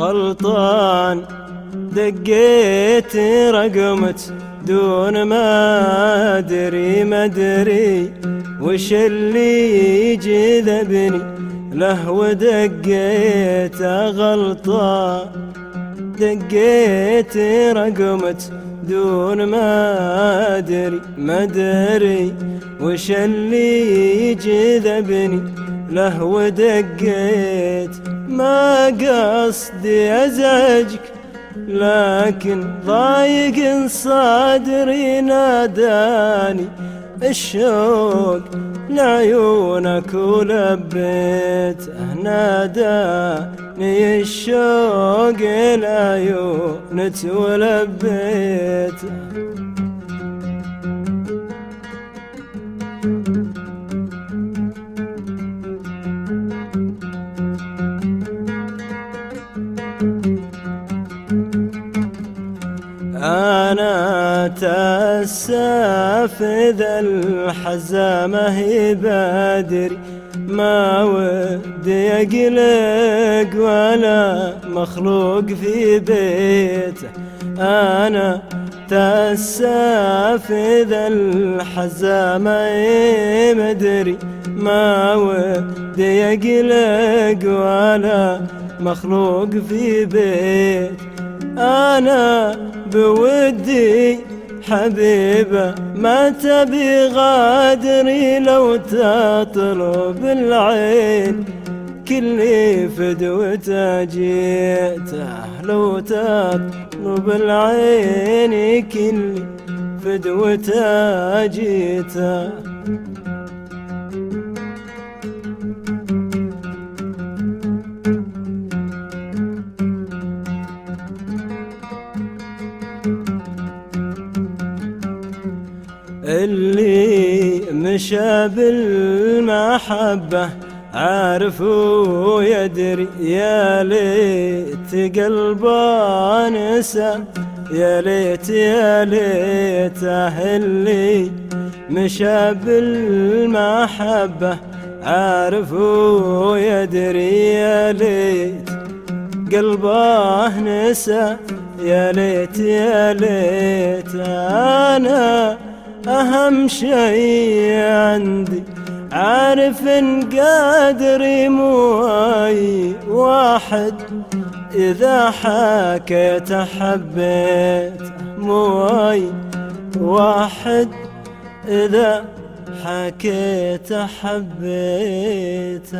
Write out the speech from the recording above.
غلطان. دقيت رقمت دون ما أدري ما أدري وش اللي جذبني له ودقيت غلطان. دقيت رقمت دون ما أدري ما أدري وش اللي جذبني له ودقيت ما قصدي أزعجك لكن ضايق صدري ناداني. الشوق لعيونك ولبيت ناداني الشوق لعيونك ولبيت. أنا إذا الحزامة بدري. ما ودي أقلق ولا مخلوق في بيته. أنا إذا الحزامة مدري ما ودي أقلق ولا مخلوق في بيت أنا بودي حبيبة ما تبي غادري لو تطلب العين. كل فدوته جيته لو تطلب العين. كل فدوته جيته اللي مشى بالمحبة عارف ويدري يا ليت قلبه نسى. يا ليت يا ليته اللي مشى بالمحبة عارف ويدري يا ليت قلبه نسى. يا ليت يا ليت أنا أهم شيء عندي عارف إن قادر موي واحد. إذا حكيت حبيت موي واحد. إذا حكيت حبيته